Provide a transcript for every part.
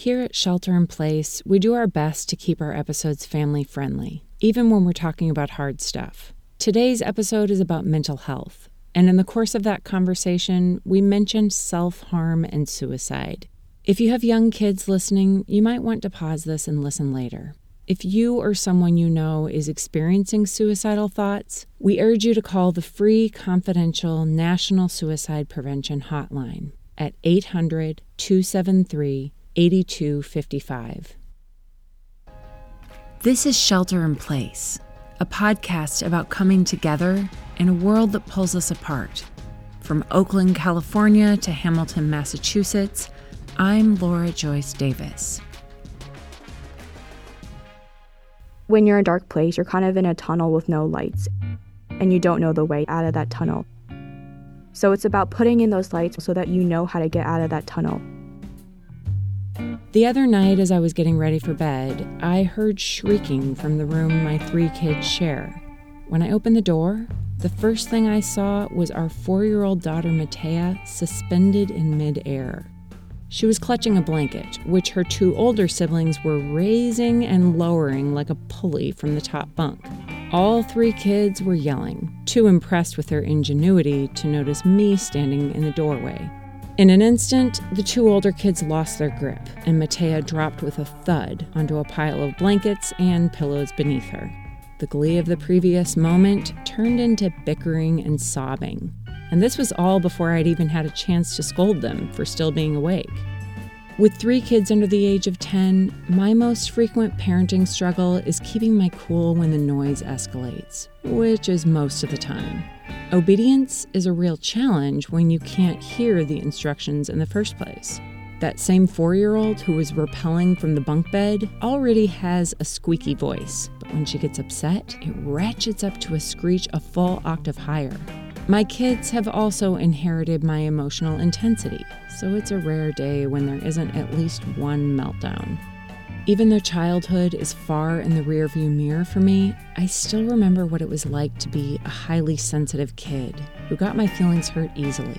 Here at Shelter in Place, we do our best to keep our episodes family friendly, even when we're talking about hard stuff. Today's episode is about mental health, and in the course of that conversation, we mentioned self harm and suicide. If you have young kids listening, you might want to pause this and listen later. If you or someone you know is experiencing suicidal thoughts, we urge you to call the free, confidential National Suicide Prevention Hotline at 800 273 8255. This is Shelter in Place, a podcast about coming together in a world that pulls us apart. From Oakland, California to Hamilton, Massachusetts, I'm Laura Joyce Davis. when you're in a dark place, you're kind of in a tunnel with no lights and you don't know the way out of that tunnel. So it's about putting in those lights so that you know how to get out of that tunnel. The other night, as I was getting ready for bed, I heard shrieking from the room my three kids share. When I opened the door, the first thing I saw was our four year old daughter Matea suspended in midair. She was clutching a blanket, which her two older siblings were raising and lowering like a pulley from the top bunk. All three kids were yelling, too impressed with their ingenuity to notice me standing in the doorway. In an instant, the two older kids lost their grip, and Matea dropped with a thud onto a pile of blankets and pillows beneath her. The glee of the previous moment turned into bickering and sobbing. And this was all before I'd even had a chance to scold them for still being awake. With three kids under the age of 10, my most frequent parenting struggle is keeping my cool when the noise escalates, which is most of the time. Obedience is a real challenge when you can't hear the instructions in the first place. That same four year old who was repelling from the bunk bed already has a squeaky voice, but when she gets upset, it ratchets up to a screech a full octave higher. My kids have also inherited my emotional intensity, so it's a rare day when there isn't at least one meltdown. Even though childhood is far in the rearview mirror for me, I still remember what it was like to be a highly sensitive kid who got my feelings hurt easily.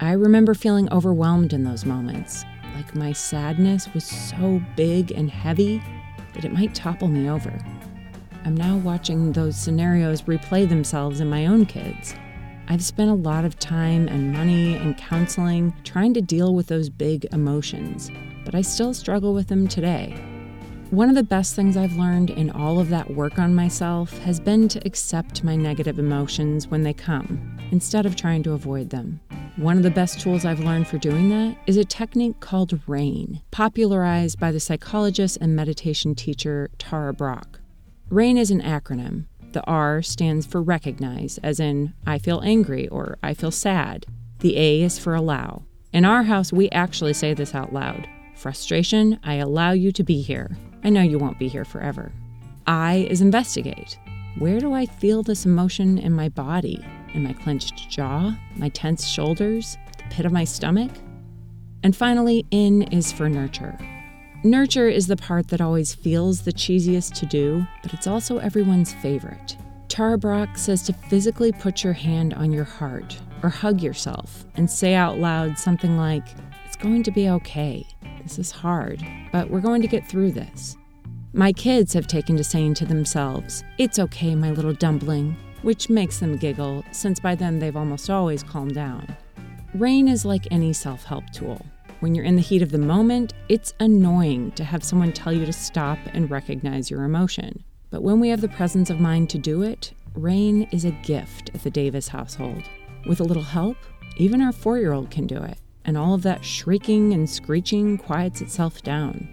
I remember feeling overwhelmed in those moments, like my sadness was so big and heavy that it might topple me over. I'm now watching those scenarios replay themselves in my own kids I've spent a lot of time and money and counseling trying to deal with those big emotions, but I still struggle with them today. One of the best things I've learned in all of that work on myself has been to accept my negative emotions when they come, instead of trying to avoid them. One of the best tools I've learned for doing that is a technique called RAIN, popularized by the psychologist and meditation teacher Tara Brach. RAIN is an acronym the R stands for recognize, as in, I feel angry or I feel sad. The A is for allow. In our house, we actually say this out loud Frustration, I allow you to be here. I know you won't be here forever. I is investigate. Where do I feel this emotion in my body? In my clenched jaw? My tense shoulders? The pit of my stomach? And finally, in is for nurture. Nurture is the part that always feels the cheesiest to do, but it's also everyone's favorite. Tara Brach says to physically put your hand on your heart or hug yourself and say out loud something like, It's going to be okay. This is hard, but we're going to get through this. My kids have taken to saying to themselves, It's okay, my little dumpling, which makes them giggle, since by then they've almost always calmed down. Rain is like any self help tool. When you're in the heat of the moment, it's annoying to have someone tell you to stop and recognize your emotion. But when we have the presence of mind to do it, rain is a gift at the Davis household. With a little help, even our four year old can do it, and all of that shrieking and screeching quiets itself down.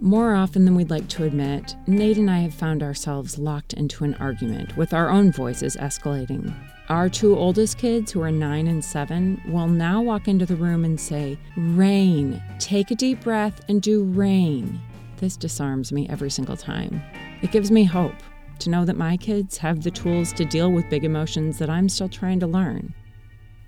More often than we'd like to admit, Nate and I have found ourselves locked into an argument with our own voices escalating. Our two oldest kids, who are nine and seven, will now walk into the room and say, Rain, take a deep breath and do rain. This disarms me every single time. It gives me hope to know that my kids have the tools to deal with big emotions that I'm still trying to learn.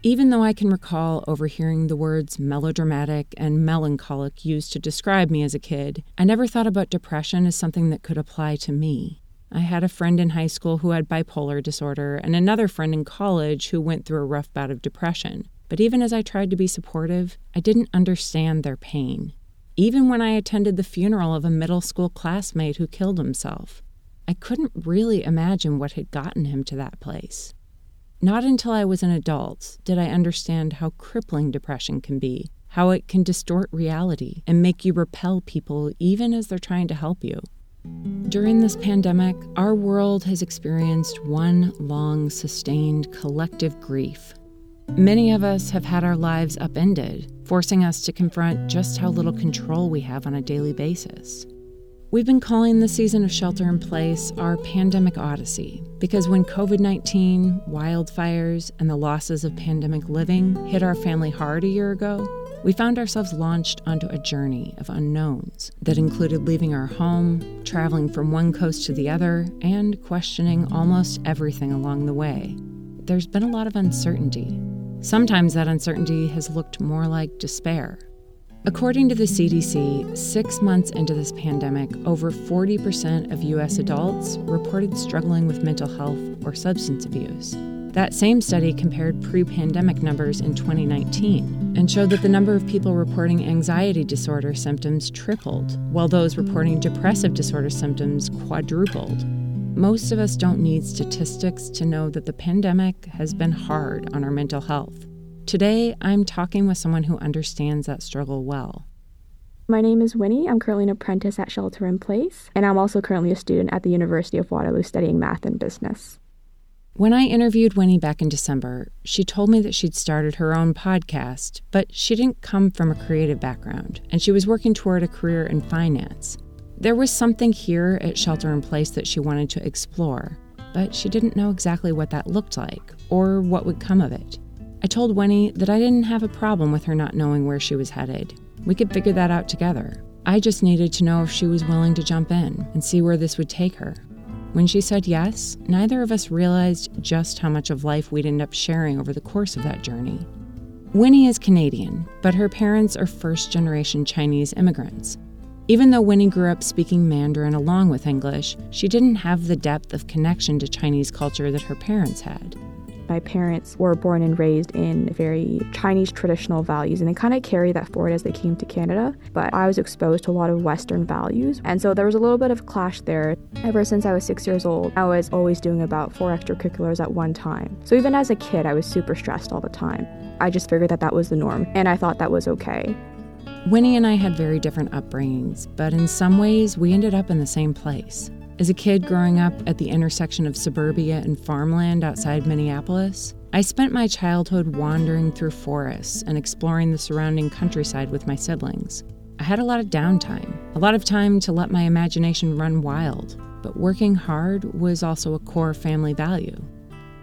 Even though I can recall overhearing the words melodramatic and melancholic used to describe me as a kid, I never thought about depression as something that could apply to me. I had a friend in high school who had bipolar disorder, and another friend in college who went through a rough bout of depression. But even as I tried to be supportive, I didn't understand their pain. even when I attended the funeral of a middle school classmate who killed himself. I couldn't really imagine what had gotten him to that place. Not until I was an adult did I understand how crippling depression can be, how it can distort reality and make you repel people even as they're trying to help you. During this pandemic, our world has experienced one long, sustained collective grief. Many of us have had our lives upended, forcing us to confront just how little control we have on a daily basis. We've been calling the season of shelter in place our pandemic odyssey because when COVID 19, wildfires, and the losses of pandemic living hit our family hard a year ago, we found ourselves launched onto a journey of unknowns that included leaving our home, traveling from one coast to the other, and questioning almost everything along the way. There's been a lot of uncertainty. Sometimes that uncertainty has looked more like despair. According to the CDC, six months into this pandemic, over 40% of U.S. adults reported struggling with mental health or substance abuse. That same study compared pre pandemic numbers in 2019 and showed that the number of people reporting anxiety disorder symptoms tripled, while those reporting depressive disorder symptoms quadrupled. Most of us don't need statistics to know that the pandemic has been hard on our mental health. Today, I'm talking with someone who understands that struggle well. My name is Winnie. I'm currently an apprentice at Shelter in Place, and I'm also currently a student at the University of Waterloo studying math and business. When I interviewed Winnie back in December, she told me that she'd started her own podcast, but she didn't come from a creative background, and she was working toward a career in finance. There was something here at Shelter in Place that she wanted to explore, but she didn't know exactly what that looked like or what would come of it. I told Winnie that I didn't have a problem with her not knowing where she was headed. We could figure that out together. I just needed to know if she was willing to jump in and see where this would take her. When she said yes, neither of us realized just how much of life we'd end up sharing over the course of that journey. Winnie is Canadian, but her parents are first generation Chinese immigrants. Even though Winnie grew up speaking Mandarin along with English, she didn't have the depth of connection to Chinese culture that her parents had. My parents were born and raised in very Chinese traditional values, and they kind of carry that forward as they came to Canada. But I was exposed to a lot of Western values, and so there was a little bit of clash there. Ever since I was six years old, I was always doing about four extracurriculars at one time. So even as a kid, I was super stressed all the time. I just figured that that was the norm, and I thought that was okay. Winnie and I had very different upbringings, but in some ways, we ended up in the same place. As a kid growing up at the intersection of suburbia and farmland outside Minneapolis, I spent my childhood wandering through forests and exploring the surrounding countryside with my siblings. I had a lot of downtime, a lot of time to let my imagination run wild, but working hard was also a core family value.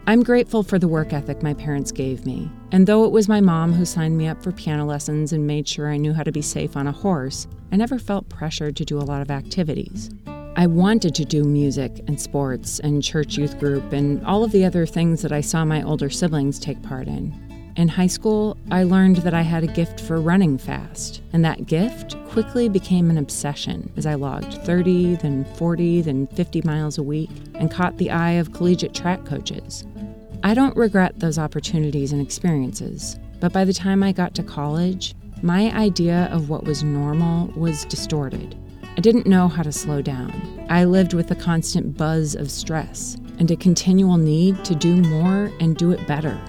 I'm grateful for the work ethic my parents gave me, and though it was my mom who signed me up for piano lessons and made sure I knew how to be safe on a horse, I never felt pressured to do a lot of activities. I wanted to do music and sports and church youth group and all of the other things that I saw my older siblings take part in. In high school, I learned that I had a gift for running fast, and that gift quickly became an obsession as I logged 30, then 40, then 50 miles a week and caught the eye of collegiate track coaches. I don't regret those opportunities and experiences, but by the time I got to college, my idea of what was normal was distorted. I didn't know how to slow down. I lived with a constant buzz of stress and a continual need to do more and do it better.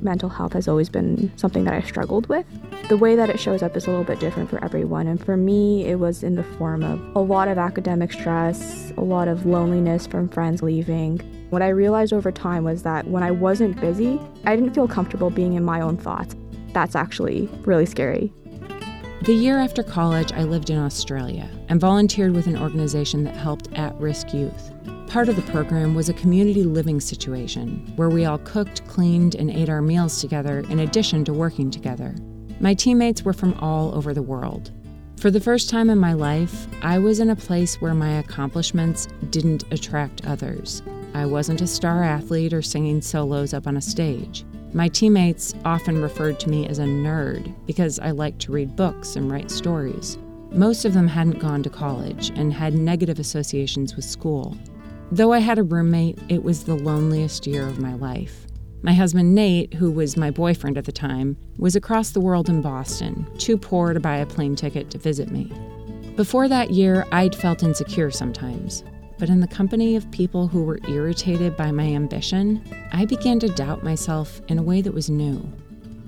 Mental health has always been something that I struggled with. The way that it shows up is a little bit different for everyone, and for me, it was in the form of a lot of academic stress, a lot of loneliness from friends leaving. What I realized over time was that when I wasn't busy, I didn't feel comfortable being in my own thoughts. That's actually really scary. The year after college, I lived in Australia and volunteered with an organization that helped at risk youth. Part of the program was a community living situation where we all cooked, cleaned, and ate our meals together in addition to working together. My teammates were from all over the world. For the first time in my life, I was in a place where my accomplishments didn't attract others. I wasn't a star athlete or singing solos up on a stage. My teammates often referred to me as a nerd because I liked to read books and write stories. Most of them hadn't gone to college and had negative associations with school. Though I had a roommate, it was the loneliest year of my life. My husband Nate, who was my boyfriend at the time, was across the world in Boston, too poor to buy a plane ticket to visit me. Before that year, I'd felt insecure sometimes, but in the company of people who were irritated by my ambition, I began to doubt myself in a way that was new.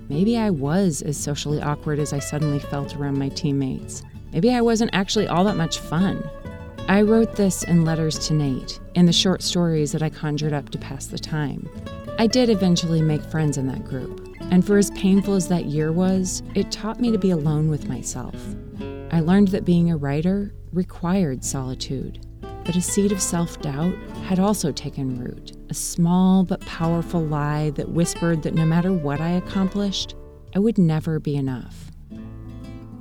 Maybe I was as socially awkward as I suddenly felt around my teammates. Maybe I wasn't actually all that much fun. I wrote this in letters to Nate, in the short stories that I conjured up to pass the time. I did eventually make friends in that group, and for as painful as that year was, it taught me to be alone with myself. I learned that being a writer required solitude, but a seed of self doubt had also taken root, a small but powerful lie that whispered that no matter what I accomplished, I would never be enough.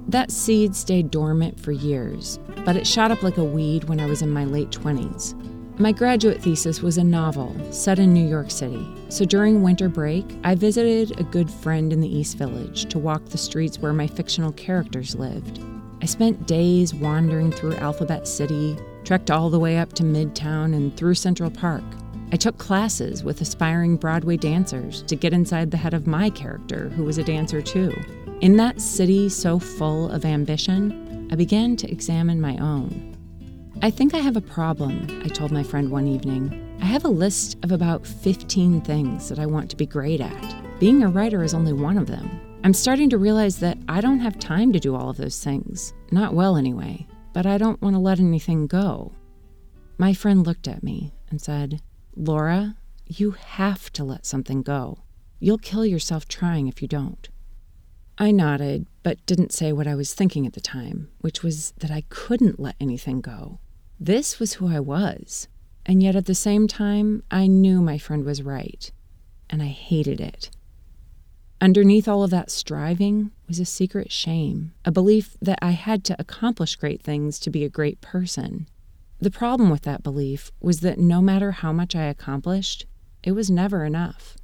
That seed stayed dormant for years, but it shot up like a weed when I was in my late 20s. My graduate thesis was a novel set in New York City, so during winter break, I visited a good friend in the East Village to walk the streets where my fictional characters lived. I spent days wandering through Alphabet City, trekked all the way up to Midtown and through Central Park. I took classes with aspiring Broadway dancers to get inside the head of my character, who was a dancer too. In that city so full of ambition, I began to examine my own. I think I have a problem, I told my friend one evening. I have a list of about 15 things that I want to be great at. Being a writer is only one of them. I'm starting to realize that I don't have time to do all of those things. Not well, anyway. But I don't want to let anything go. My friend looked at me and said, Laura, you have to let something go. You'll kill yourself trying if you don't. I nodded, but didn't say what I was thinking at the time, which was that I couldn't let anything go. This was who I was. And yet at the same time, I knew my friend was right. And I hated it. Underneath all of that striving was a secret shame, a belief that I had to accomplish great things to be a great person. The problem with that belief was that no matter how much I accomplished, it was never enough.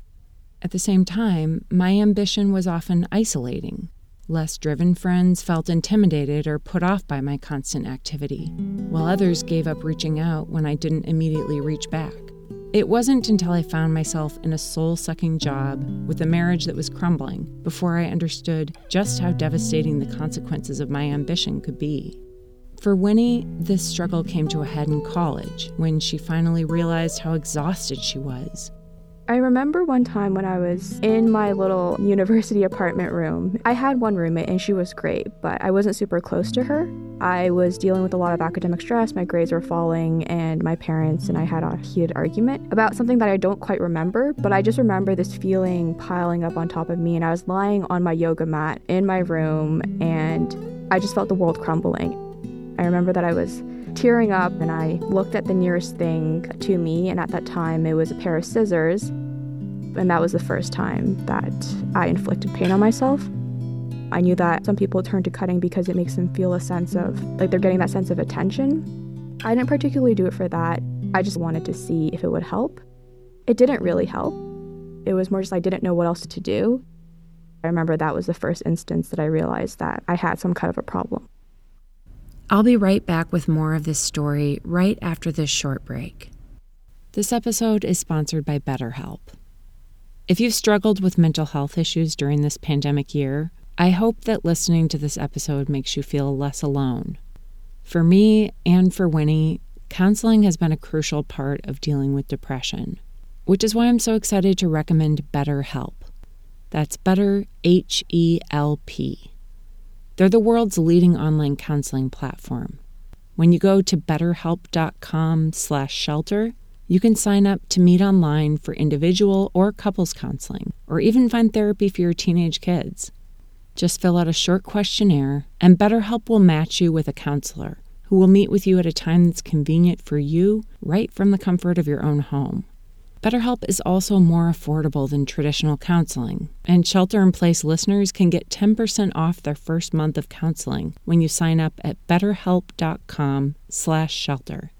At the same time, my ambition was often isolating. Less driven friends felt intimidated or put off by my constant activity, while others gave up reaching out when I didn't immediately reach back. It wasn't until I found myself in a soul sucking job with a marriage that was crumbling before I understood just how devastating the consequences of my ambition could be. For Winnie, this struggle came to a head in college when she finally realized how exhausted she was I remember one time when I was in my little university apartment room. I had one roommate and she was great, but I wasn't super close to her. I was dealing with a lot of academic stress, my grades were falling, and my parents and I had a heated argument about something that I don't quite remember, but I just remember this feeling piling up on top of me, and I was lying on my yoga mat in my room, and I just felt the world crumbling. I remember that I was tearing up and I looked at the nearest thing to me, and at that time it was a pair of scissors. And that was the first time that I inflicted pain on myself. I knew that some people turn to cutting because it makes them feel a sense of like they're getting that sense of attention. I didn't particularly do it for that. I just wanted to see if it would help. It didn't really help. It was more just I didn't know what else to do. I remember that was the first instance that I realized that I had some kind of a problem. I'll be right back with more of this story right after this short break. This episode is sponsored by BetterHelp. If you've struggled with mental health issues during this pandemic year, I hope that listening to this episode makes you feel less alone. For me and for Winnie, counseling has been a crucial part of dealing with depression, which is why I'm so excited to recommend BetterHelp. That's Better H E L P. They're the world's leading online counseling platform. When you go to betterhelp.com/shelter, you can sign up to meet online for individual or couples counseling, or even find therapy for your teenage kids. Just fill out a short questionnaire, and BetterHelp will match you with a counselor who will meet with you at a time that's convenient for you right from the comfort of your own home. BetterHelp is also more affordable than traditional counseling, and Shelter in Place listeners can get 10% off their first month of counseling when you sign up at betterhelp.com/shelter.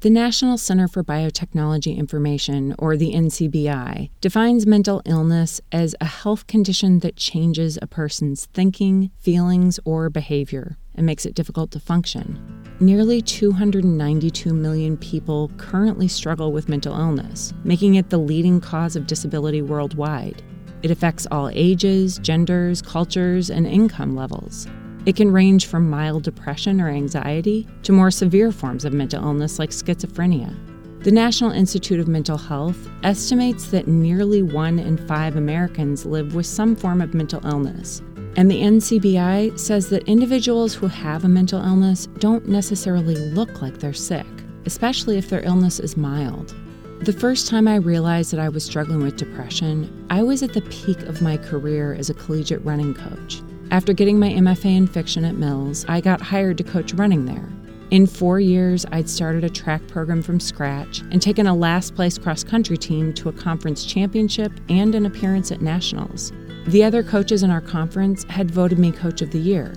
The National Center for Biotechnology Information, or the NCBI, defines mental illness as a health condition that changes a person's thinking, feelings, or behavior and makes it difficult to function. nearly 292 million people currently struggle with mental illness, making it the leading cause of disability worldwide. It affects all ages, genders, cultures, and income levels. It can range from mild depression or anxiety to more severe forms of mental illness like schizophrenia. The National Institute of Mental Health estimates that nearly one in five Americans live with some form of mental illness. And the NCBI says that individuals who have a mental illness don't necessarily look like they're sick, especially if their illness is mild. The first time I realized that I was struggling with depression, I was at the peak of my career as a collegiate running coach. After getting my MFA in fiction at Mills, I got hired to coach running there. In four years, I'd started a track program from scratch and taken a last place cross country team to a conference championship and an appearance at nationals. The other coaches in our conference had voted me Coach of the Year.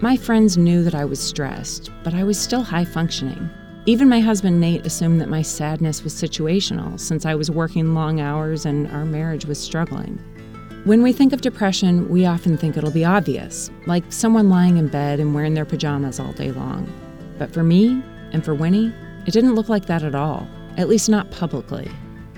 My friends knew that I was stressed, but I was still high functioning. Even my husband Nate assumed that my sadness was situational since I was working long hours and our marriage was struggling. When we think of depression, we often think it'll be obvious, like someone lying in bed and wearing their pajamas all day long. But for me and for Winnie, it didn't look like that at all, at least not publicly.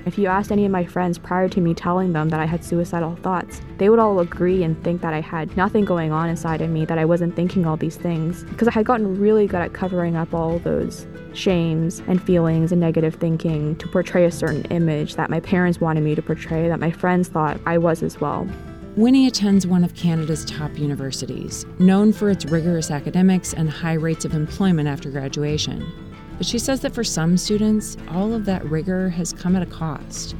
If you asked any of my friends prior to me telling them that I had suicidal thoughts, they would all agree and think that I had nothing going on inside of me, that I wasn't thinking all these things. Because I had gotten really good at covering up all those shames and feelings and negative thinking to portray a certain image that my parents wanted me to portray, that my friends thought I was as well. Winnie attends one of Canada's top universities, known for its rigorous academics and high rates of employment after graduation. But she says that for some students, all of that rigor has come at a cost.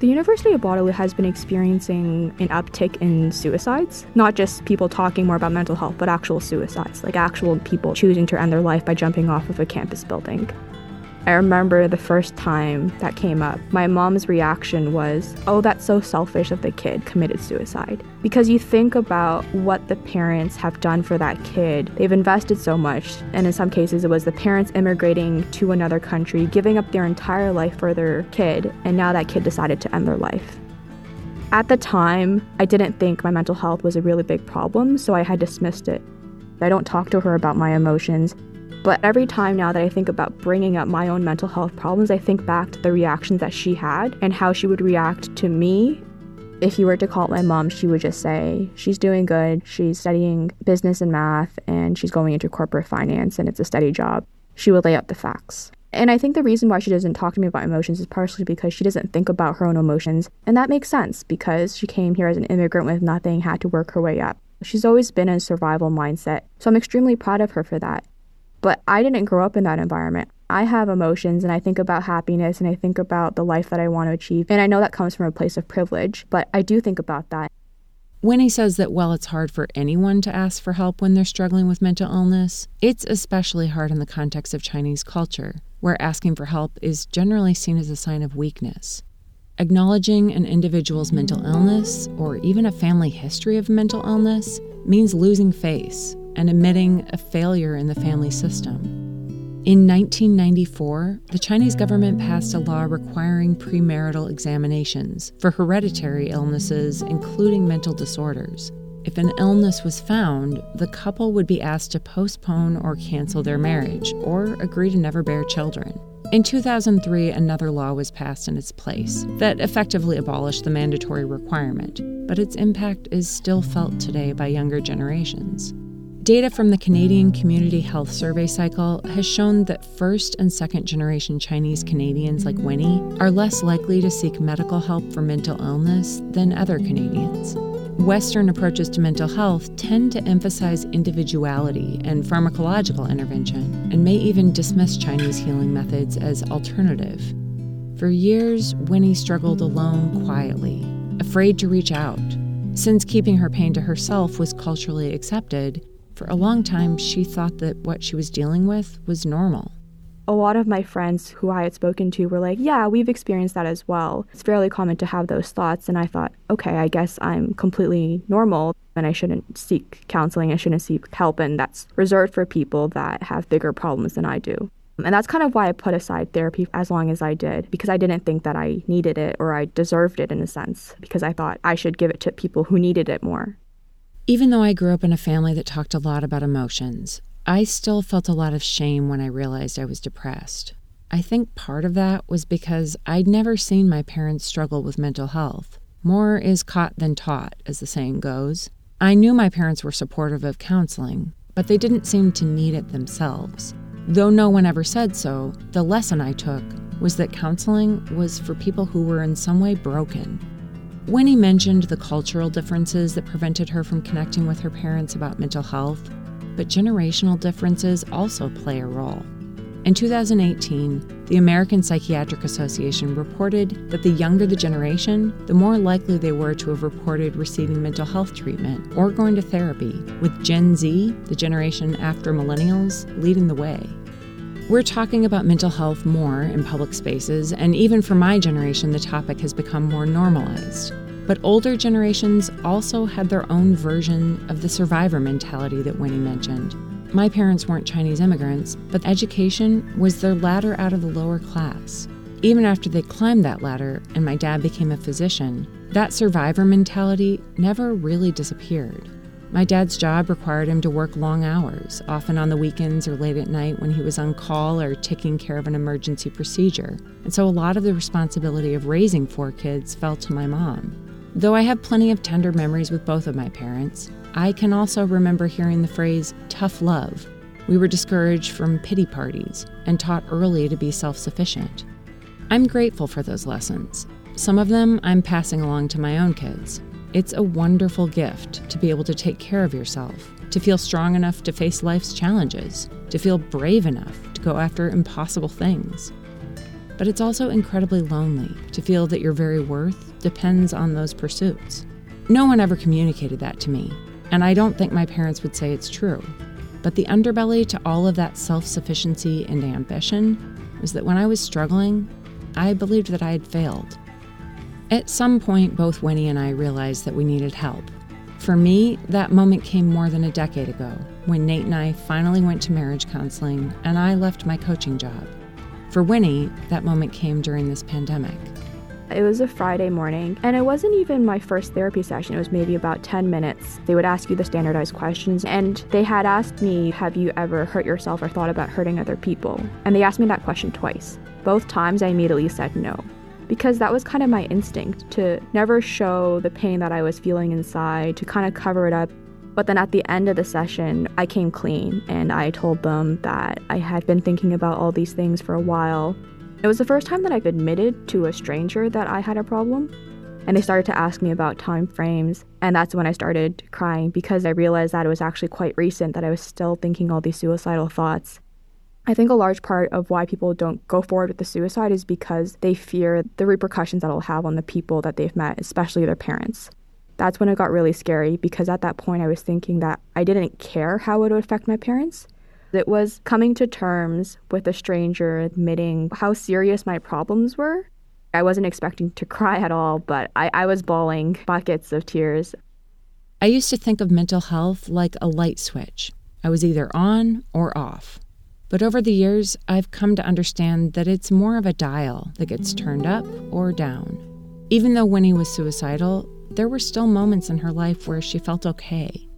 The University of Waterloo has been experiencing an uptick in suicides, not just people talking more about mental health, but actual suicides, like actual people choosing to end their life by jumping off of a campus building. I remember the first time that came up, my mom's reaction was, Oh, that's so selfish that the kid committed suicide. Because you think about what the parents have done for that kid. They've invested so much, and in some cases, it was the parents immigrating to another country, giving up their entire life for their kid, and now that kid decided to end their life. At the time, I didn't think my mental health was a really big problem, so I had dismissed it. I don't talk to her about my emotions. But every time now that I think about bringing up my own mental health problems, I think back to the reactions that she had and how she would react to me. If you were to call my mom, she would just say, She's doing good. She's studying business and math, and she's going into corporate finance, and it's a steady job. She would lay out the facts. And I think the reason why she doesn't talk to me about emotions is partially because she doesn't think about her own emotions. And that makes sense because she came here as an immigrant with nothing, had to work her way up. She's always been in a survival mindset. So I'm extremely proud of her for that. But I didn't grow up in that environment. I have emotions and I think about happiness and I think about the life that I want to achieve. And I know that comes from a place of privilege, but I do think about that. Winnie says that while it's hard for anyone to ask for help when they're struggling with mental illness, it's especially hard in the context of Chinese culture, where asking for help is generally seen as a sign of weakness. Acknowledging an individual's mental illness, or even a family history of mental illness, means losing face and admitting a failure in the family system. In 1994, the Chinese government passed a law requiring premarital examinations for hereditary illnesses, including mental disorders. If an illness was found, the couple would be asked to postpone or cancel their marriage or agree to never bear children. In 2003, another law was passed in its place that effectively abolished the mandatory requirement, but its impact is still felt today by younger generations. Data from the Canadian Community Health Survey cycle has shown that first and second generation Chinese Canadians like Winnie are less likely to seek medical help for mental illness than other Canadians. Western approaches to mental health tend to emphasize individuality and pharmacological intervention, and may even dismiss Chinese healing methods as alternative. For years, Winnie struggled alone quietly, afraid to reach out. Since keeping her pain to herself was culturally accepted, for a long time, she thought that what she was dealing with was normal. A lot of my friends who I had spoken to were like, Yeah, we've experienced that as well. It's fairly common to have those thoughts. And I thought, okay, I guess I'm completely normal and I shouldn't seek counseling. I shouldn't seek help. And that's reserved for people that have bigger problems than I do. And that's kind of why I put aside therapy as long as I did, because I didn't think that I needed it or I deserved it in a sense, because I thought I should give it to people who needed it more. Even though I grew up in a family that talked a lot about emotions, I still felt a lot of shame when I realized I was depressed. I think part of that was because I'd never seen my parents struggle with mental health. More is caught than taught, as the saying goes. I knew my parents were supportive of counseling, but they didn't seem to need it themselves. Though no one ever said so, the lesson I took was that counseling was for people who were in some way broken. Winnie mentioned the cultural differences that prevented her from connecting with her parents about mental health, but generational differences also play a role. In 2018, the American Psychiatric Association reported that the younger the generation, the more likely they were to have reported receiving mental health treatment or going to therapy, with Gen Z, the generation after millennials, leading the way. We're talking about mental health more in public spaces, and even for my generation, the topic has become more normalized. But older generations also had their own version of the survivor mentality that Winnie mentioned. My parents weren't Chinese immigrants, but education was their ladder out of the lower class. Even after they climbed that ladder and my dad became a physician, that survivor mentality never really disappeared. My dad's job required him to work long hours, often on the weekends or late at night when he was on call or taking care of an emergency procedure. And so a lot of the responsibility of raising four kids fell to my mom. Though I have plenty of tender memories with both of my parents, I can also remember hearing the phrase tough love. We were discouraged from pity parties and taught early to be self sufficient. I'm grateful for those lessons. Some of them I'm passing along to my own kids. It's a wonderful gift to be able to take care of yourself, to feel strong enough to face life's challenges, to feel brave enough to go after impossible things. But it's also incredibly lonely to feel that your very worth depends on those pursuits. No one ever communicated that to me, and I don't think my parents would say it's true. But the underbelly to all of that self sufficiency and ambition was that when I was struggling, I believed that I had failed. At some point, both Winnie and I realized that we needed help. For me, that moment came more than a decade ago when Nate and I finally went to marriage counseling and I left my coaching job. For Winnie, that moment came during this pandemic. It was a Friday morning, and it wasn't even my first therapy session. It was maybe about 10 minutes. They would ask you the standardized questions, and they had asked me, Have you ever hurt yourself or thought about hurting other people? And they asked me that question twice. Both times I immediately said no. Because that was kind of my instinct to never show the pain that I was feeling inside, to kind of cover it up. But then at the end of the session, I came clean and I told them that I had been thinking about all these things for a while it was the first time that I've admitted to a stranger that I had a problem. And they started to ask me about time frames. And that's when I started crying because I realized that it was actually quite recent that I was still thinking all these suicidal thoughts. I think a large part of why people don't go forward with the suicide is because they fear the repercussions that it'll have on the people that they've met, especially their parents. That's when it got really scary because at that point I was thinking that I didn't care how it would affect my parents. It was coming to terms with a stranger admitting how serious my problems were. I wasn't expecting to cry at all, but I, I was bawling buckets of tears. I used to think of mental health like a light switch. I was either on or off. But over the years, I've come to understand that it's more of a dial that gets turned up or down. Even though Winnie was suicidal, there were still moments in her life where she felt okay.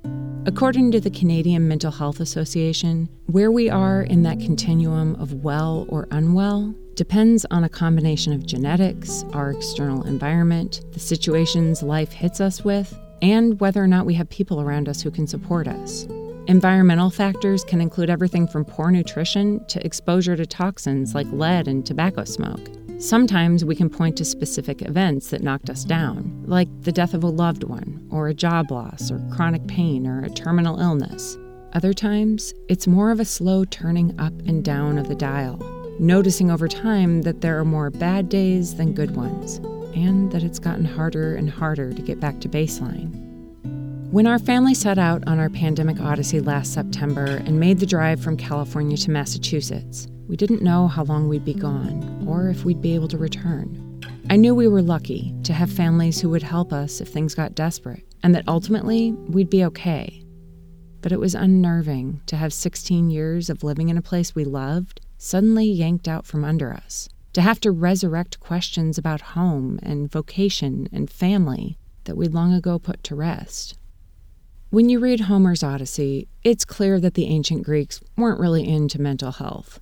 According to the Canadian Mental Health Association, where we are in that continuum of well or unwell depends on a combination of genetics, our external environment, the situations life hits us with, and whether or not we have people around us who can support us. Environmental factors can include everything from poor nutrition to exposure to toxins like lead and tobacco smoke. Sometimes we can point to specific events that knocked us down, like the death of a loved one, or a job loss, or chronic pain, or a terminal illness. Other times, it's more of a slow turning up and down of the dial, noticing over time that there are more bad days than good ones, and that it's gotten harder and harder to get back to baseline. When our family set out on our pandemic odyssey last September and made the drive from California to Massachusetts, we didn't know how long we'd be gone or if we'd be able to return. I knew we were lucky to have families who would help us if things got desperate, and that ultimately we'd be okay. But it was unnerving to have 16 years of living in a place we loved suddenly yanked out from under us, to have to resurrect questions about home and vocation and family that we'd long ago put to rest. When you read Homer's Odyssey, it's clear that the ancient Greeks weren't really into mental health.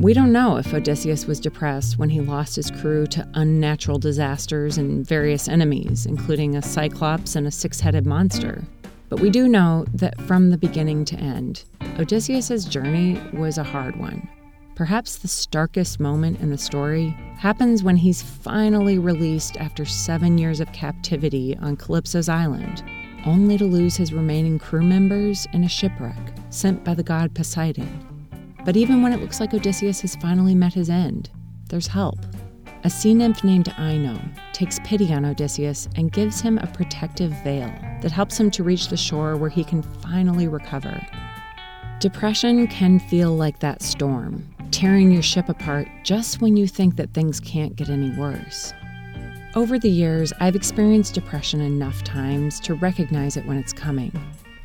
We don't know if Odysseus was depressed when he lost his crew to unnatural disasters and various enemies, including a cyclops and a six headed monster. But we do know that from the beginning to end, Odysseus's journey was a hard one. Perhaps the starkest moment in the story happens when he's finally released after seven years of captivity on Calypso's island, only to lose his remaining crew members in a shipwreck sent by the god Poseidon. But even when it looks like Odysseus has finally met his end, there's help. A sea nymph named Ino takes pity on Odysseus and gives him a protective veil that helps him to reach the shore where he can finally recover. Depression can feel like that storm, tearing your ship apart just when you think that things can't get any worse. Over the years, I've experienced depression enough times to recognize it when it's coming.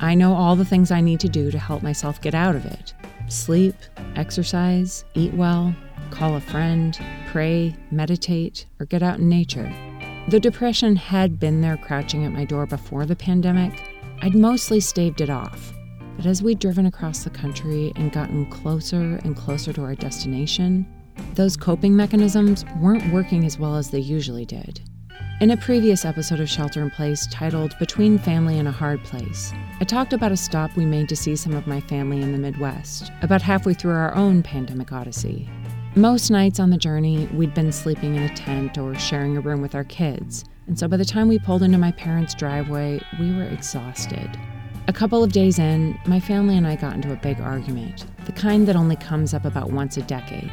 I know all the things I need to do to help myself get out of it sleep, exercise, eat well, call a friend, pray, meditate, or get out in nature. Though depression had been there crouching at my door before the pandemic, I'd mostly staved it off. But as we'd driven across the country and gotten closer and closer to our destination, those coping mechanisms weren't working as well as they usually did. In a previous episode of Shelter in Place titled Between Family and a Hard Place, I talked about a stop we made to see some of my family in the Midwest, about halfway through our own pandemic odyssey. Most nights on the journey, we'd been sleeping in a tent or sharing a room with our kids, and so by the time we pulled into my parents' driveway, we were exhausted. A couple of days in, my family and I got into a big argument, the kind that only comes up about once a decade.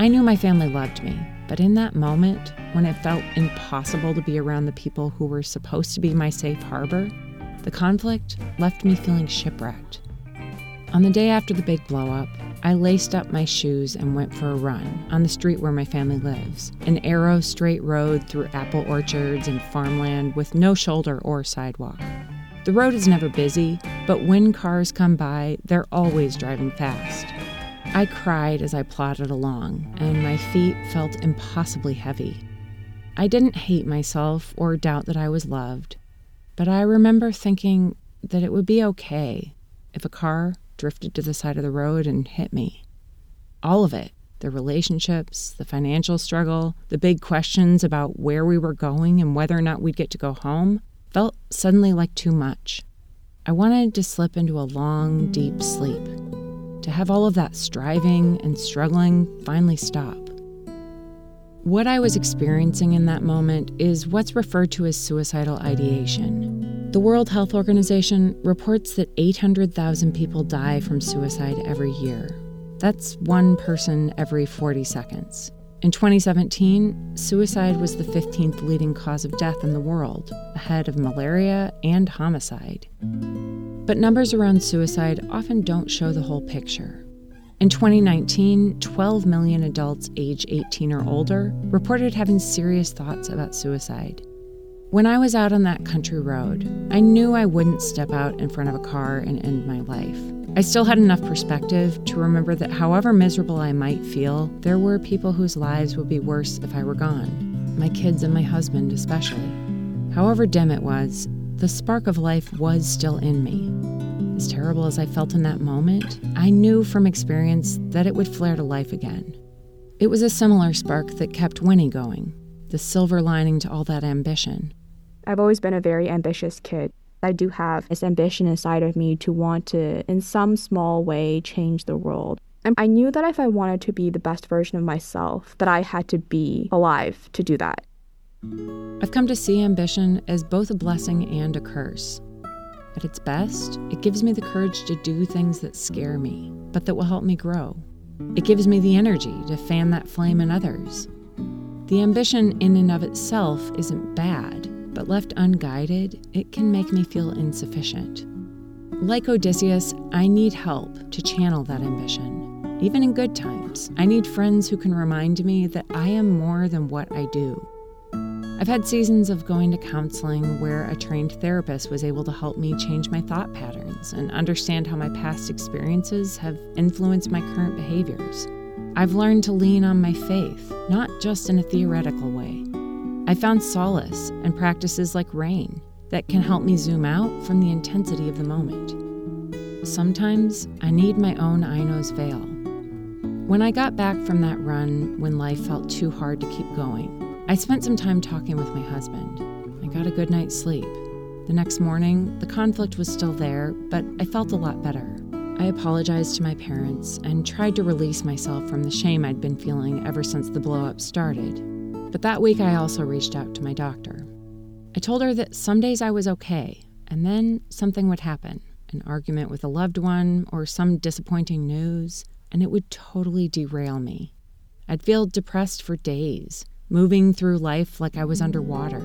I knew my family loved me, but in that moment, when it felt impossible to be around the people who were supposed to be my safe harbor, the conflict left me feeling shipwrecked. On the day after the big blowup, I laced up my shoes and went for a run on the street where my family lives, an arrow straight road through apple orchards and farmland with no shoulder or sidewalk. The road is never busy, but when cars come by, they're always driving fast. I cried as I plodded along, and my feet felt impossibly heavy. I didn't hate myself or doubt that I was loved, but I remember thinking that it would be okay if a car drifted to the side of the road and hit me. All of it the relationships, the financial struggle, the big questions about where we were going and whether or not we'd get to go home felt suddenly like too much. I wanted to slip into a long, deep sleep to have all of that striving and struggling finally stop. What I was experiencing in that moment is what's referred to as suicidal ideation. The World Health Organization reports that 800,000 people die from suicide every year. That's one person every 40 seconds. In 2017, suicide was the 15th leading cause of death in the world, ahead of malaria and homicide. But numbers around suicide often don't show the whole picture. In 2019, 12 million adults age 18 or older reported having serious thoughts about suicide. When I was out on that country road, I knew I wouldn't step out in front of a car and end my life. I still had enough perspective to remember that however miserable I might feel, there were people whose lives would be worse if I were gone. My kids and my husband, especially. However dim it was, the spark of life was still in me. As terrible as I felt in that moment, I knew from experience that it would flare to life again. It was a similar spark that kept Winnie going, the silver lining to all that ambition. I've always been a very ambitious kid. I do have this ambition inside of me to want to, in some small way, change the world. And I knew that if I wanted to be the best version of myself, that I had to be alive to do that. I've come to see ambition as both a blessing and a curse. At its best, it gives me the courage to do things that scare me, but that will help me grow. It gives me the energy to fan that flame in others. The ambition in and of itself isn't bad, but left unguided, it can make me feel insufficient. Like Odysseus, I need help to channel that ambition. Even in good times, I need friends who can remind me that I am more than what I do. I've had seasons of going to counseling where a trained therapist was able to help me change my thought patterns and understand how my past experiences have influenced my current behaviors. I've learned to lean on my faith, not just in a theoretical way. I found solace in practices like RAIN, that can help me zoom out from the intensity of the moment. Sometimes I need my own Ino's veil. When I got back from that run when life felt too hard to keep going, I spent some time talking with my husband. I got a good night's sleep. The next morning, the conflict was still there, but I felt a lot better. I apologized to my parents and tried to release myself from the shame I'd been feeling ever since the blowup started. But that week, I also reached out to my doctor. I told her that some days I was okay, and then something would happen an argument with a loved one or some disappointing news, and it would totally derail me. I'd feel depressed for days, moving through life like I was underwater.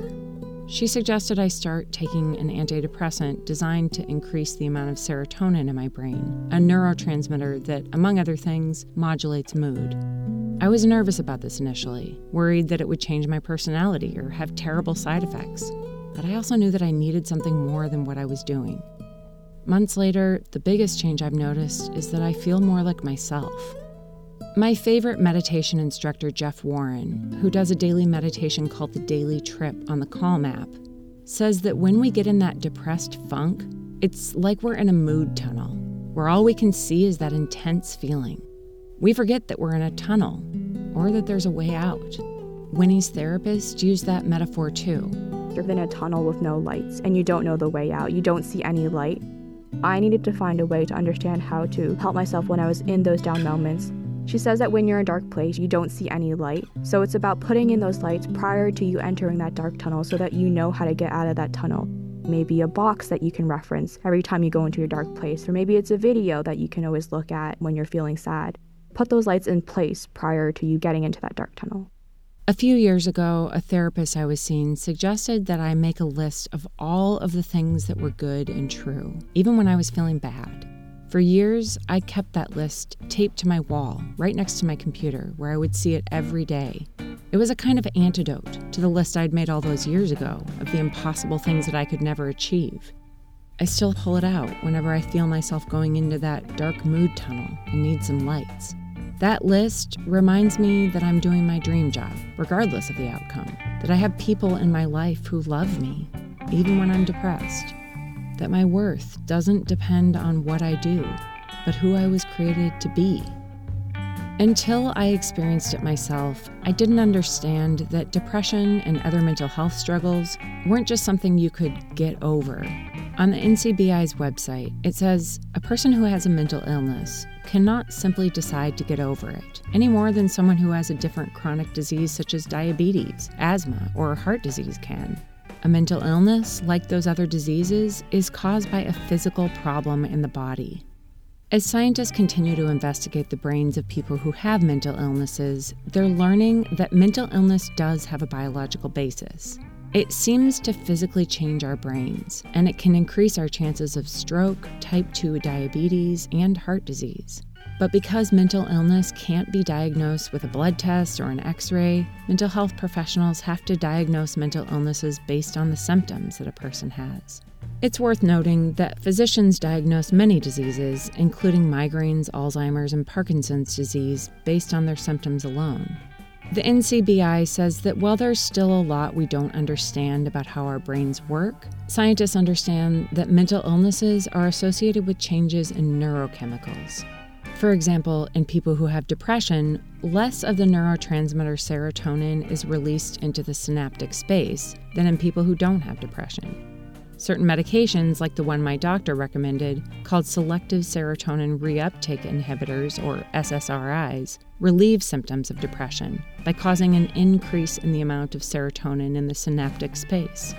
She suggested I start taking an antidepressant designed to increase the amount of serotonin in my brain, a neurotransmitter that, among other things, modulates mood. I was nervous about this initially, worried that it would change my personality or have terrible side effects. But I also knew that I needed something more than what I was doing. Months later, the biggest change I've noticed is that I feel more like myself. My favorite meditation instructor, Jeff Warren, who does a daily meditation called the Daily Trip on the Calm app, says that when we get in that depressed funk, it's like we're in a mood tunnel, where all we can see is that intense feeling. We forget that we're in a tunnel or that there's a way out. Winnie's therapist used that metaphor too. You're in a tunnel with no lights and you don't know the way out. You don't see any light. I needed to find a way to understand how to help myself when I was in those down moments she says that when you're in a dark place, you don't see any light. So it's about putting in those lights prior to you entering that dark tunnel so that you know how to get out of that tunnel. Maybe a box that you can reference every time you go into your dark place, or maybe it's a video that you can always look at when you're feeling sad. Put those lights in place prior to you getting into that dark tunnel. A few years ago, a therapist I was seeing suggested that I make a list of all of the things that were good and true, even when I was feeling bad. For years, I kept that list taped to my wall, right next to my computer, where I would see it every day. It was a kind of antidote to the list I'd made all those years ago of the impossible things that I could never achieve. I still pull it out whenever I feel myself going into that dark mood tunnel and need some lights. That list reminds me that I'm doing my dream job, regardless of the outcome, that I have people in my life who love me, even when I'm depressed that my worth doesn't depend on what I do, but who I was created to be. Until I experienced it myself, I didn't understand that depression and other mental health struggles weren't just something you could get over. On the NCBI's website, it says a person who has a mental illness cannot simply decide to get over it, any more than someone who has a different chronic disease such as diabetes, asthma, or heart disease can. A mental illness, like those other diseases, is caused by a physical problem in the body. As scientists continue to investigate the brains of people who have mental illnesses, they're learning that mental illness does have a biological basis. It seems to physically change our brains, and it can increase our chances of stroke, type 2 diabetes, and heart disease. But because mental illness can't be diagnosed with a blood test or an x ray, mental health professionals have to diagnose mental illnesses based on the symptoms that a person has. It's worth noting that physicians diagnose many diseases, including migraines, Alzheimer's, and Parkinson's disease, based on their symptoms alone. The NCBI says that while there's still a lot we don't understand about how our brains work, scientists understand that mental illnesses are associated with changes in neurochemicals, for example, in people who have depression, less of the neurotransmitter serotonin is released into the synaptic space than in people who don't have depression. Certain medications, like the one my doctor recommended, called selective serotonin reuptake inhibitors, or SSRIs, relieve symptoms of depression by causing an increase in the amount of serotonin in the synaptic space.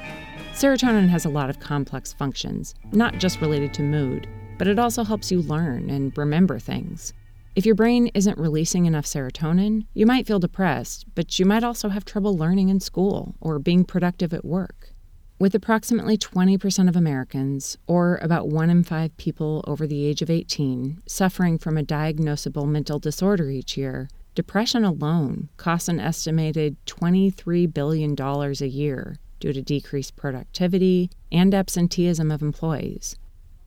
Serotonin has a lot of complex functions, not just related to mood, but it also helps you learn and remember things. If your brain isn't releasing enough serotonin, you might feel depressed, but you might also have trouble learning in school or being productive at work. With approximately 20% of Americans, or about one in five people over the age of 18, suffering from a diagnosable mental disorder each year, depression alone costs an estimated $23 billion a year due to decreased productivity and absenteeism of employees.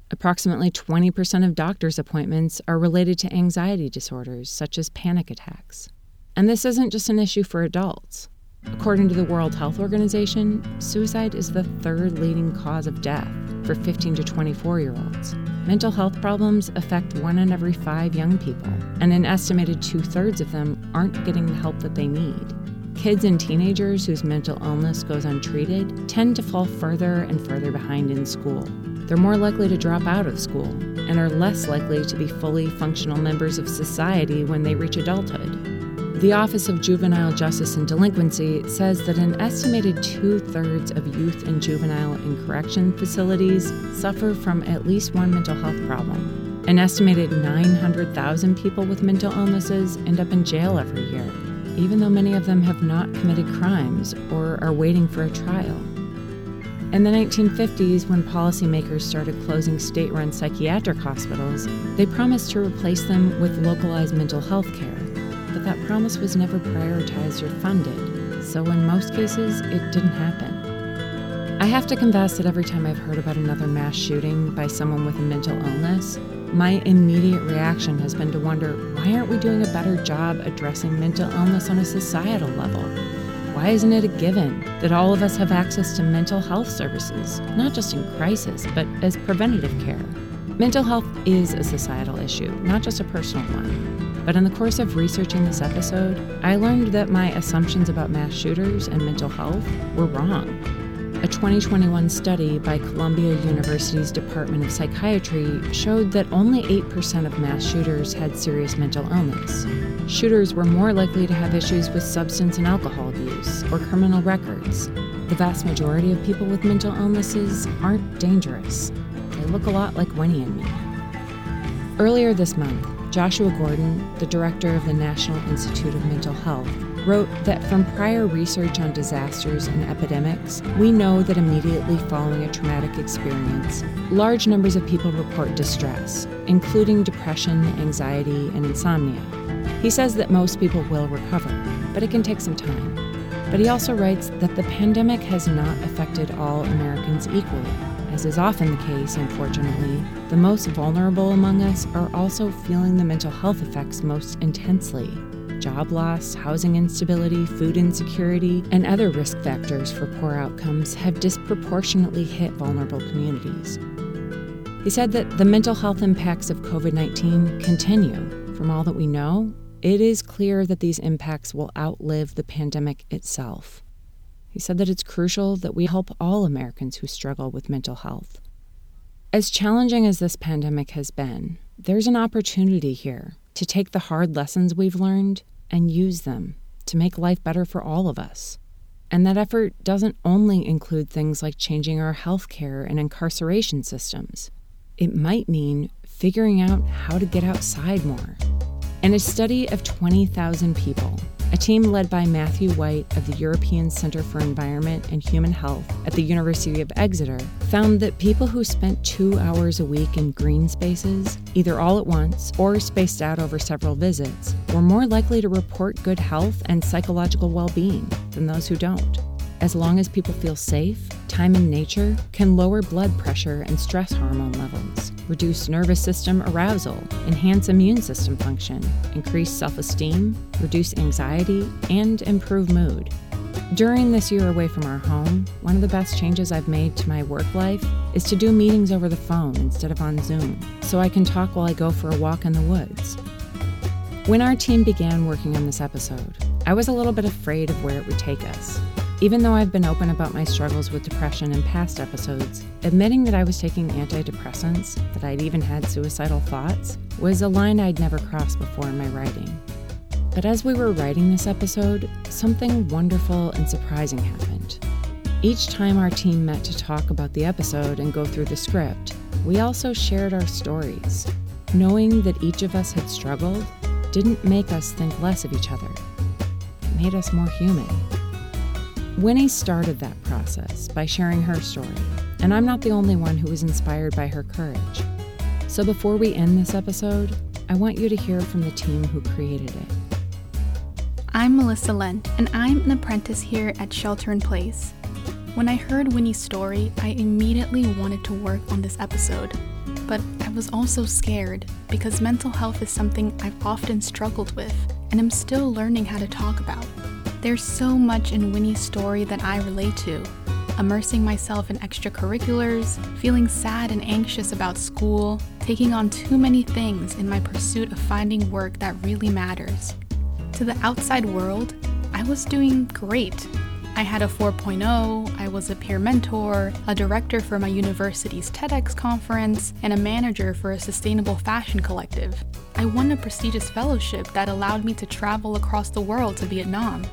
Approximately 20% of doctor's appointments are related to anxiety disorders, such as panic attacks. And this isn't just an issue for adults. According to the World Health Organization, suicide is the third leading cause of death for 15 to 24 year olds. Mental health problems affect one in every five young people, and an estimated two thirds of them aren't getting the help that they need. Kids and teenagers whose mental illness goes untreated tend to fall further and further behind in school. They're more likely to drop out of school and are less likely to be fully functional members of society when they reach adulthood. The Office of Juvenile Justice and Delinquency says that an estimated two thirds of youth and juvenile in correction facilities suffer from at least one mental health problem. An estimated 900,000 people with mental illnesses end up in jail every year, even though many of them have not committed crimes or are waiting for a trial. In the 1950s, when policymakers started closing state run psychiatric hospitals, they promised to replace them with localized mental health care but that promise was never prioritized or funded, so in most cases, it didn't happen. I have to confess that every time I've heard about another mass shooting by someone with a mental illness, my immediate reaction has been to wonder why aren't we doing a better job addressing mental illness on a societal level? Why isn't it a given that all of us have access to mental health services, not just in crisis, but as preventative care? Mental health is a societal issue, not just a personal one. But in the course of researching this episode, I learned that my assumptions about mass shooters and mental health were wrong. A 2021 study by Columbia University's Department of Psychiatry showed that only 8% of mass shooters had serious mental illness. Shooters were more likely to have issues with substance and alcohol abuse or criminal records. The vast majority of people with mental illnesses aren't dangerous. They look a lot like Winnie and me. Earlier this month, Joshua Gordon, the director of the National Institute of Mental Health, wrote that from prior research on disasters and epidemics, we know that immediately following a traumatic experience, large numbers of people report distress, including depression, anxiety, and insomnia. He says that most people will recover, but it can take some time. But he also writes that the pandemic has not affected all Americans equally as is often the case, unfortunately, the most vulnerable among us are also feeling the mental health effects most intensely. Job loss, housing instability, food insecurity, and other risk factors for poor outcomes have disproportionately hit vulnerable communities. He said that the mental health impacts of COVID 19 continue. From all that we know, it is clear that these impacts will outlive the pandemic itself. He said that it's crucial that we help all Americans who struggle with mental health. As challenging as this pandemic has been, there's an opportunity here to take the hard lessons we've learned and use them to make life better for all of us. And that effort doesn't only include things like changing our healthcare and incarceration systems. It might mean figuring out how to get outside more. In a study of 20,000 people, a team led by Matthew White of the European Center for Environment and Human Health at the University of Exeter found that people who spent two hours a week in green spaces, either all at once or spaced out over several visits, were more likely to report good health and psychological well being than those who don't. As long as people feel safe, time in nature can lower blood pressure and stress hormone levels, reduce nervous system arousal, enhance immune system function, increase self esteem, reduce anxiety, and improve mood. During this year away from our home, one of the best changes I've made to my work life is to do meetings over the phone instead of on Zoom, so I can talk while I go for a walk in the woods. When our team began working on this episode, I was a little bit afraid of where it would take us. Even though I've been open about my struggles with depression in past episodes, admitting that I was taking antidepressants, that I'd even had suicidal thoughts, was a line I'd never crossed before in my writing. But as we were writing this episode, something wonderful and surprising happened. Each time our team met to talk about the episode and go through the script, we also shared our stories. Knowing that each of us had struggled didn't make us think less of each other, it made us more human. Winnie started that process by sharing her story, and I'm not the only one who was inspired by her courage. So before we end this episode, I want you to hear from the team who created it. I'm Melissa Lent, and I'm an apprentice here at Shelter in Place. When I heard Winnie's story, I immediately wanted to work on this episode. But I was also scared because mental health is something I've often struggled with and am still learning how to talk about. There's so much in Winnie's story that I relate to. Immersing myself in extracurriculars, feeling sad and anxious about school, taking on too many things in my pursuit of finding work that really matters. To the outside world, I was doing great. I had a 4.0, I was a peer mentor, a director for my university's TEDx conference, and a manager for a sustainable fashion collective. I won a prestigious fellowship that allowed me to travel across the world to Vietnam.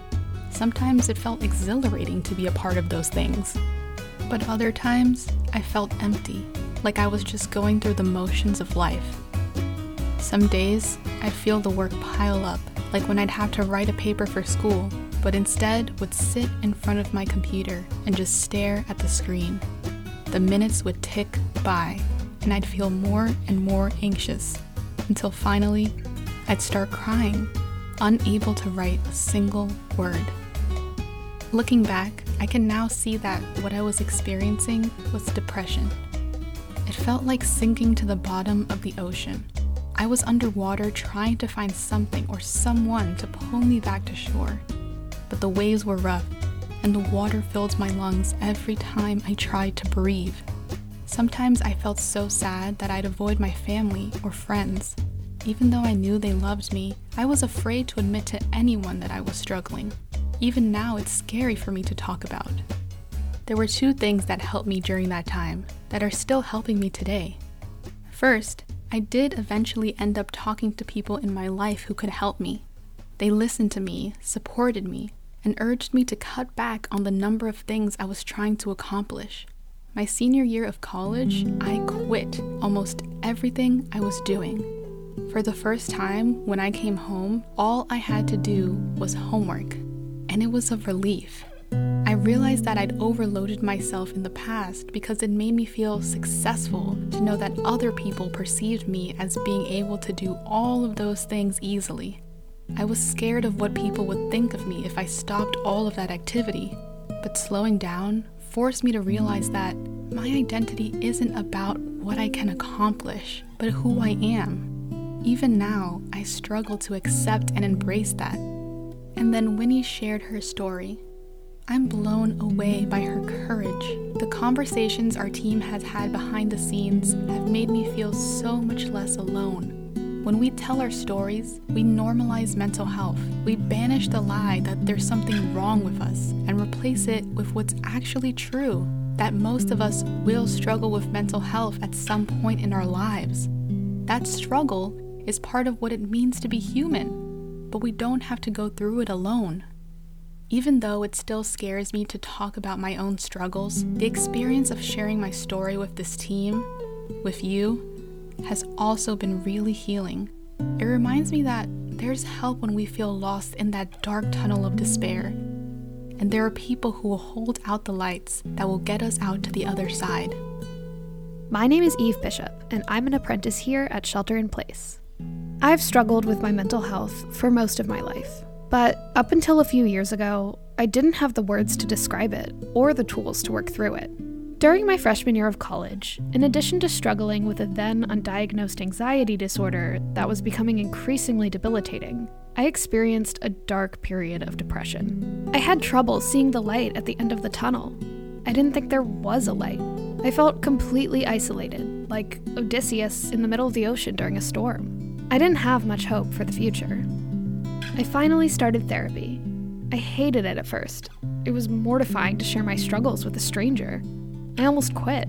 Sometimes it felt exhilarating to be a part of those things. But other times, I felt empty, like I was just going through the motions of life. Some days, I'd feel the work pile up, like when I'd have to write a paper for school but instead would sit in front of my computer and just stare at the screen. The minutes would tick by, and I'd feel more and more anxious until finally I'd start crying, unable to write a single word. Looking back, I can now see that what I was experiencing was depression. It felt like sinking to the bottom of the ocean. I was underwater trying to find something or someone to pull me back to shore but the waves were rough, and the water filled my lungs every time I tried to breathe. Sometimes I felt so sad that I'd avoid my family or friends. Even though I knew they loved me, I was afraid to admit to anyone that I was struggling. Even now, it's scary for me to talk about. There were two things that helped me during that time that are still helping me today. First, I did eventually end up talking to people in my life who could help me. They listened to me, supported me, and urged me to cut back on the number of things I was trying to accomplish. My senior year of college, I quit almost everything I was doing. For the first time, when I came home, all I had to do was homework, and it was a relief. I realized that I'd overloaded myself in the past because it made me feel successful to know that other people perceived me as being able to do all of those things easily. I was scared of what people would think of me if I stopped all of that activity, but slowing down forced me to realize that my identity isn't about what I can accomplish, but who I am. Even now, I struggle to accept and embrace that. And then Winnie shared her story. I'm blown away by her courage. The conversations our team has had behind the scenes have made me feel so much less alone. When we tell our stories, we normalize mental health. We banish the lie that there's something wrong with us and replace it with what's actually true that most of us will struggle with mental health at some point in our lives. That struggle is part of what it means to be human, but we don't have to go through it alone. Even though it still scares me to talk about my own struggles, the experience of sharing my story with this team, with you, has also been really healing. It reminds me that there's help when we feel lost in that dark tunnel of despair. And there are people who will hold out the lights that will get us out to the other side. My name is Eve Bishop, and I'm an apprentice here at Shelter in Place. I've struggled with my mental health for most of my life, but up until a few years ago, I didn't have the words to describe it or the tools to work through it. During my freshman year of college, in addition to struggling with a then undiagnosed anxiety disorder that was becoming increasingly debilitating, I experienced a dark period of depression. I had trouble seeing the light at the end of the tunnel. I didn't think there was a light. I felt completely isolated, like Odysseus in the middle of the ocean during a storm. I didn't have much hope for the future. I finally started therapy. I hated it at first. It was mortifying to share my struggles with a stranger. I almost quit.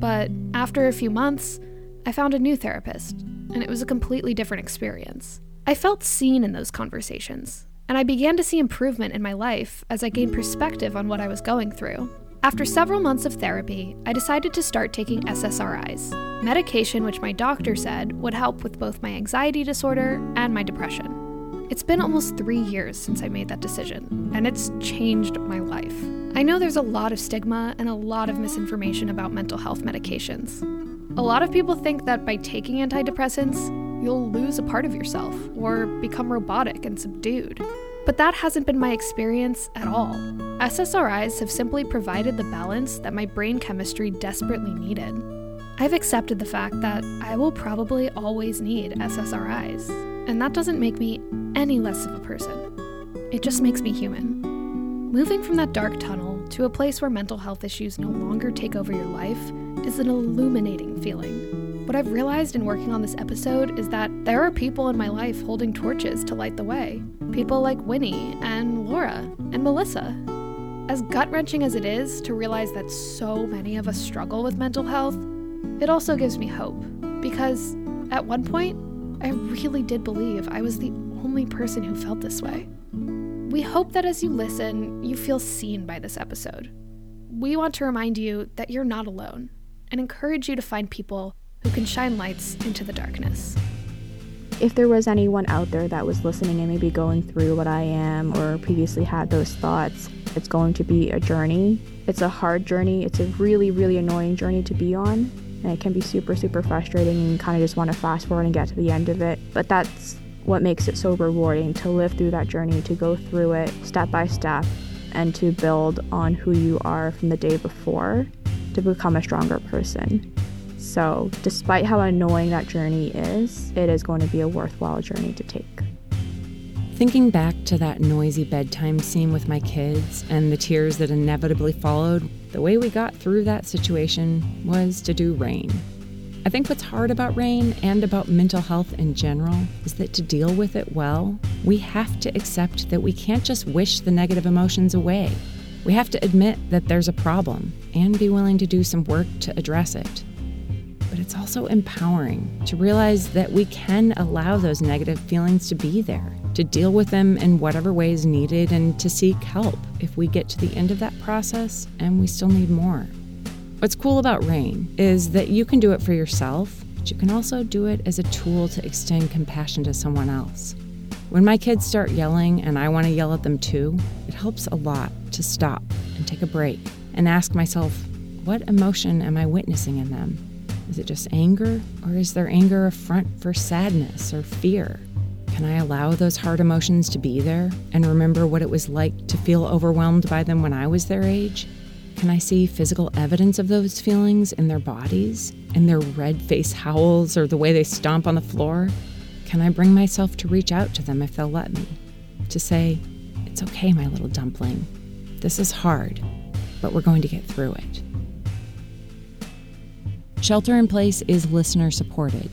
But after a few months, I found a new therapist, and it was a completely different experience. I felt seen in those conversations, and I began to see improvement in my life as I gained perspective on what I was going through. After several months of therapy, I decided to start taking SSRIs, medication which my doctor said would help with both my anxiety disorder and my depression. It's been almost three years since I made that decision, and it's changed my life. I know there's a lot of stigma and a lot of misinformation about mental health medications. A lot of people think that by taking antidepressants, you'll lose a part of yourself or become robotic and subdued. But that hasn't been my experience at all. SSRIs have simply provided the balance that my brain chemistry desperately needed. I've accepted the fact that I will probably always need SSRIs, and that doesn't make me any less of a person. it just makes me human. Moving from that dark tunnel to a place where mental health issues no longer take over your life is an illuminating feeling. What I've realized in working on this episode is that there are people in my life holding torches to light the way. People like Winnie and Laura and Melissa. As gut wrenching as it is to realize that so many of us struggle with mental health, it also gives me hope because at one point, I really did believe I was the only person who felt this way. We hope that as you listen, you feel seen by this episode. We want to remind you that you're not alone and encourage you to find people who can shine lights into the darkness. If there was anyone out there that was listening and maybe going through what I am or previously had those thoughts, it's going to be a journey. It's a hard journey. It's a really, really annoying journey to be on. And it can be super, super frustrating and kind of just want to fast forward and get to the end of it. But that's what makes it so rewarding to live through that journey, to go through it step by step, and to build on who you are from the day before to become a stronger person. So, despite how annoying that journey is, it is going to be a worthwhile journey to take. Thinking back to that noisy bedtime scene with my kids and the tears that inevitably followed, the way we got through that situation was to do rain. I think what's hard about rain and about mental health in general is that to deal with it well, we have to accept that we can't just wish the negative emotions away. We have to admit that there's a problem and be willing to do some work to address it. But it's also empowering to realize that we can allow those negative feelings to be there, to deal with them in whatever way is needed, and to seek help if we get to the end of that process and we still need more. What's cool about rain is that you can do it for yourself, but you can also do it as a tool to extend compassion to someone else. When my kids start yelling and I want to yell at them too, it helps a lot to stop and take a break and ask myself, what emotion am I witnessing in them? Is it just anger, or is their anger a front for sadness or fear? Can I allow those hard emotions to be there and remember what it was like to feel overwhelmed by them when I was their age? Can I see physical evidence of those feelings in their bodies, in their red face howls, or the way they stomp on the floor? Can I bring myself to reach out to them if they'll let me? To say, It's okay, my little dumpling. This is hard, but we're going to get through it. Shelter in Place is listener supported.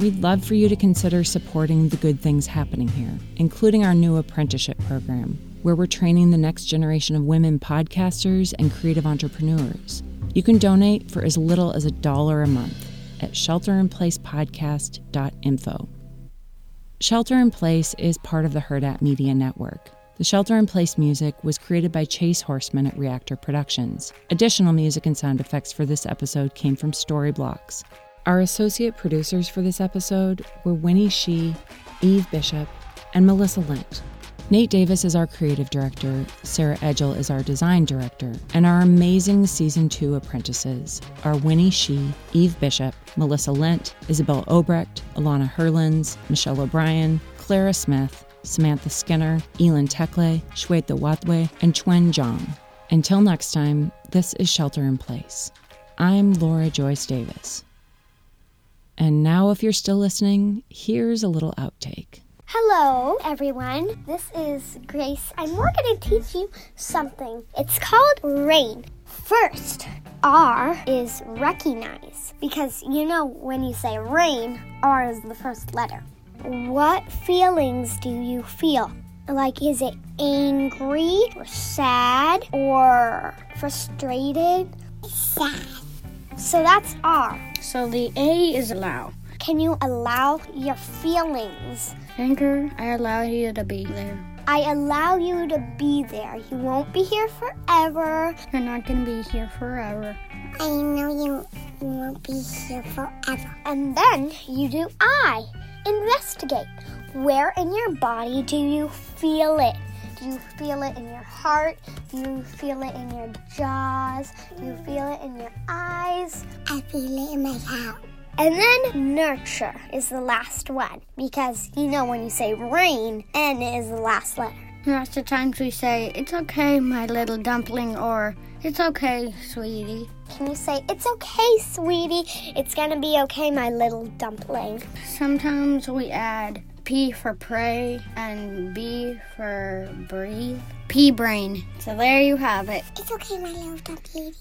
We'd love for you to consider supporting the good things happening here, including our new apprenticeship program where we're training the next generation of women podcasters and creative entrepreneurs. You can donate for as little as a dollar a month at shelterinplacepodcast.info. Shelter in Place is part of the Hurrdat Media Network. The Shelter in Place music was created by Chase Horseman at Reactor Productions. Additional music and sound effects for this episode came from Storyblocks. Our associate producers for this episode were Winnie Shee, Eve Bishop, and Melissa Lent. Nate Davis is our creative director, Sarah Edgel is our design director, and our amazing season two apprentices are Winnie Shee, Eve Bishop, Melissa Lent, Isabel Obrecht, Alana Herlins, Michelle O'Brien, Clara Smith, Samantha Skinner, Elin Tekle, Shweta Watwe, and Chuen Zhang. Until next time, this is Shelter in Place. I'm Laura Joyce Davis. And now, if you're still listening, here's a little outtake. Hello, everyone. This is Grace, and we're going to teach you something. It's called rain. First, R is recognize because you know when you say rain, R is the first letter. What feelings do you feel? Like, is it angry or sad or frustrated? Sad. So that's R. So the A is allow. Can you allow your feelings? Anchor, I allow you to be there. I allow you to be there. You won't be here forever. You're not going to be here forever. I know you, you won't be here forever. And then you do I. Investigate. Where in your body do you feel it? Do you feel it in your heart? Do you feel it in your jaws? Do you feel it in your eyes? I feel it in my heart. And then nurture is the last one because you know when you say rain, N is the last letter. Lots of times we say, It's okay, my little dumpling, or It's okay, sweetie. Can you say, It's okay, sweetie? It's gonna be okay, my little dumpling. Sometimes we add P for pray and B for breathe. P brain. So there you have it. It's okay, my little dumpy lady.